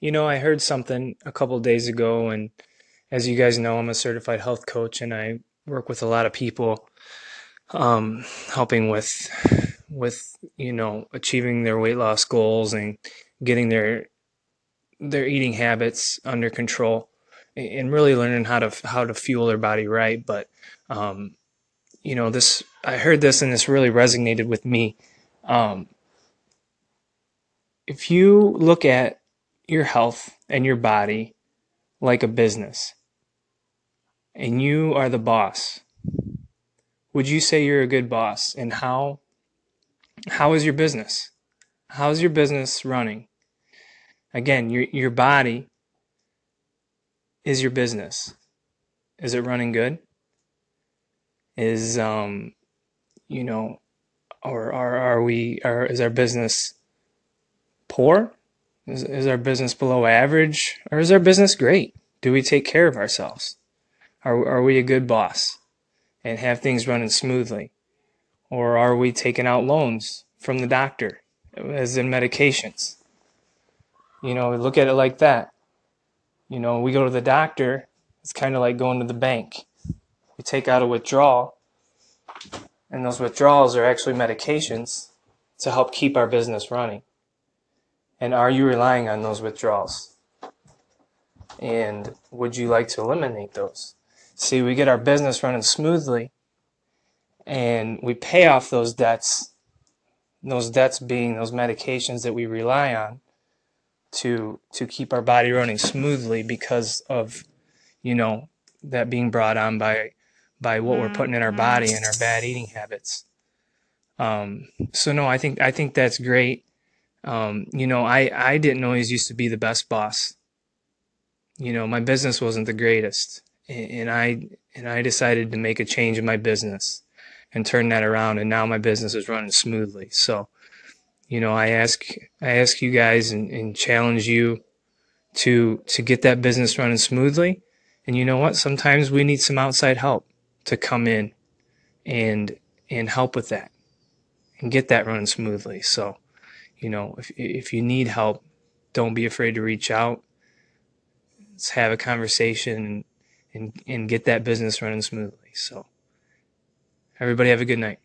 You know, I heard something a couple days ago, and as you guys know, I'm a certified health coach and I work with a lot of people, um, helping with with you know achieving their weight loss goals and getting their their eating habits under control and really learning how to how to fuel their body right. But um, you know, this I heard this and this really resonated with me. Um, if you look at your health and your body like a business, and you are the boss, would you say you're a good boss? And how how is your business? How's your business running? Again, your your body is your business. Is it running good? Is um you know or are are we are is our business poor? Is, is our business below average or is our business great? Do we take care of ourselves? Are, are we a good boss and have things running smoothly? Or are we taking out loans from the doctor, as in medications? You know, look at it like that. You know, we go to the doctor, it's kind of like going to the bank. We take out a withdrawal, and those withdrawals are actually medications to help keep our business running. And are you relying on those withdrawals? And would you like to eliminate those? See, we get our business running smoothly and we pay off those debts, those debts being those medications that we rely on to to keep our body running smoothly because of you know that being brought on by by what we're putting in our body and our bad eating habits. Um, so no, I think I think that's great. Um, you know, I, I didn't always used to be the best boss. You know, my business wasn't the greatest. And I and I decided to make a change in my business and turn that around and now my business is running smoothly. So, you know, I ask I ask you guys and, and challenge you to to get that business running smoothly. And you know what? Sometimes we need some outside help to come in and and help with that and get that running smoothly. So you know, if if you need help, don't be afraid to reach out. Let's have a conversation and and, and get that business running smoothly. So everybody have a good night.